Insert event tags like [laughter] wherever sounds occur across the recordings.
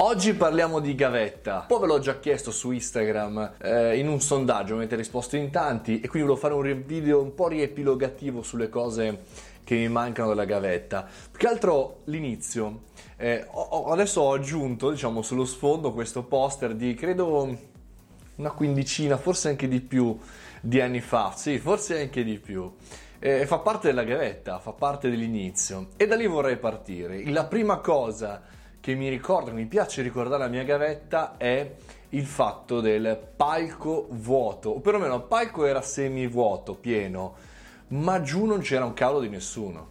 Oggi parliamo di gavetta. Poi ve l'ho già chiesto su Instagram eh, in un sondaggio, avete risposto in tanti e quindi volevo fare un video un po' riepilogativo sulle cose che mi mancano della gavetta. Più che altro l'inizio. Eh, ho, adesso ho aggiunto, diciamo, sullo sfondo questo poster di credo una quindicina, forse anche di più di anni fa. Sì, forse anche di più. Eh, fa parte della gavetta, fa parte dell'inizio. E da lì vorrei partire. La prima cosa che mi ricorda, mi piace ricordare la mia gavetta è il fatto del palco vuoto, o perlomeno il palco era semivuoto, pieno, ma giù non c'era un cavolo di nessuno.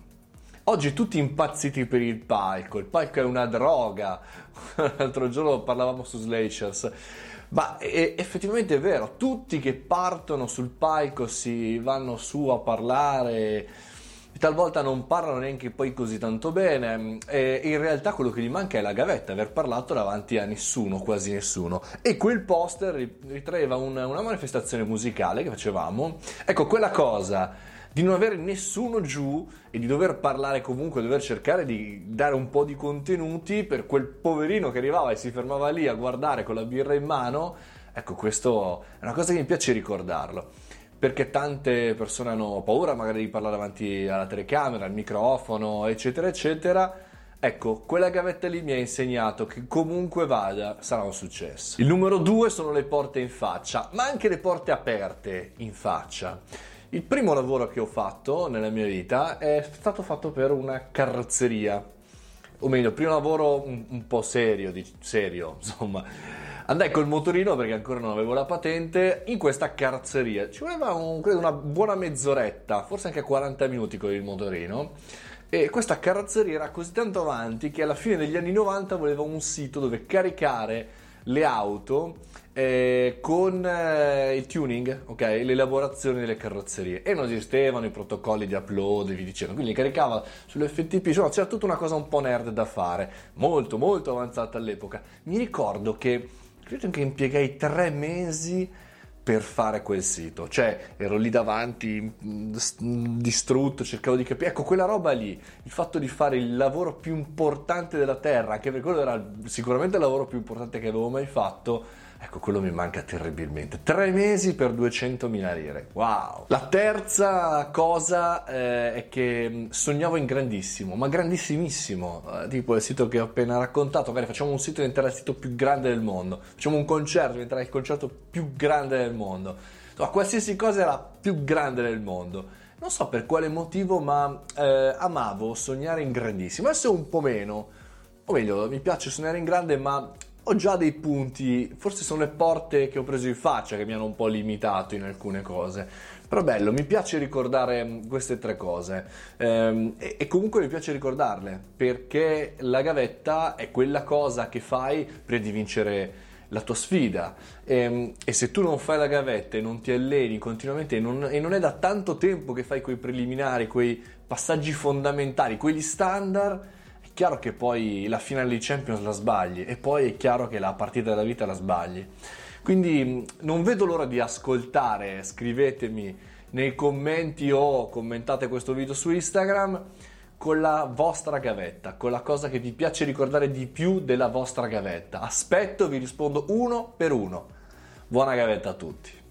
Oggi tutti impazziti per il palco, il palco è una droga. [laughs] L'altro giorno parlavamo su Slashers, ma è, effettivamente è vero, tutti che partono sul palco si vanno su a parlare talvolta non parlano neanche poi così tanto bene e in realtà quello che gli manca è la gavetta, aver parlato davanti a nessuno, quasi nessuno. E quel poster ritraeva una, una manifestazione musicale che facevamo. Ecco, quella cosa di non avere nessuno giù e di dover parlare comunque, dover cercare di dare un po' di contenuti per quel poverino che arrivava e si fermava lì a guardare con la birra in mano, ecco, questo è una cosa che mi piace ricordarlo perché tante persone hanno paura magari di parlare davanti alla telecamera, al microfono, eccetera, eccetera. Ecco, quella gavetta lì mi ha insegnato che comunque vada sarà un successo. Il numero due sono le porte in faccia, ma anche le porte aperte in faccia. Il primo lavoro che ho fatto nella mia vita è stato fatto per una carrozzeria, o meglio, il primo lavoro un, un po' serio, di, serio, [laughs] insomma Andai col motorino perché ancora non avevo la patente in questa carrozzeria. Ci voleva un, credo una buona mezz'oretta, forse anche 40 minuti con il motorino. E questa carrozzeria era così tanto avanti che alla fine degli anni 90 voleva un sito dove caricare le auto eh, con eh, il tuning, ok? L'elaborazione delle carrozzerie. E non esistevano i protocolli di upload vi dicendo. Quindi caricava sull'FTP, insomma c'era tutta una cosa un po' nerd da fare, molto molto avanzata all'epoca. Mi ricordo che credo che impiegai tre mesi per fare quel sito, cioè ero lì davanti distrutto, cercavo di capire, ecco quella roba lì, il fatto di fare il lavoro più importante della terra, anche perché quello era sicuramente il lavoro più importante che avevo mai fatto, Ecco, quello mi manca terribilmente. Tre mesi per 200.000 lire. Wow! La terza cosa eh, è che mm, sognavo in grandissimo, ma grandissimissimo. Eh, tipo il sito che ho appena raccontato. Magari facciamo un sito diventerà il sito più grande del mondo. Facciamo un concerto, diventerà il concerto più grande del mondo. Insomma, qualsiasi cosa era più grande del mondo. Non so per quale motivo, ma eh, amavo sognare in grandissimo. Adesso un po' meno. O meglio, mi piace sognare in grande, ma ho già dei punti, forse sono le porte che ho preso in faccia che mi hanno un po' limitato in alcune cose. Però bello, mi piace ricordare mm, queste tre cose ehm, e, e, comunque mi piace ricordarle perché la gavetta è quella cosa che fai prima di vincere la tua sfida e, ehm, e, se tu non fai la gavetta e non ti alleni continuamente e non, e non è da tanto tempo che fai quei preliminari, quei passaggi fondamentali, quelli standard chiaro che poi la finale di Champions la sbagli e poi è chiaro che la partita della vita la sbagli. Quindi non vedo l'ora di ascoltare, scrivetemi nei commenti o commentate questo video su Instagram con la vostra gavetta, con la cosa che vi piace ricordare di più della vostra gavetta. Aspetto, vi rispondo uno per uno. Buona gavetta a tutti.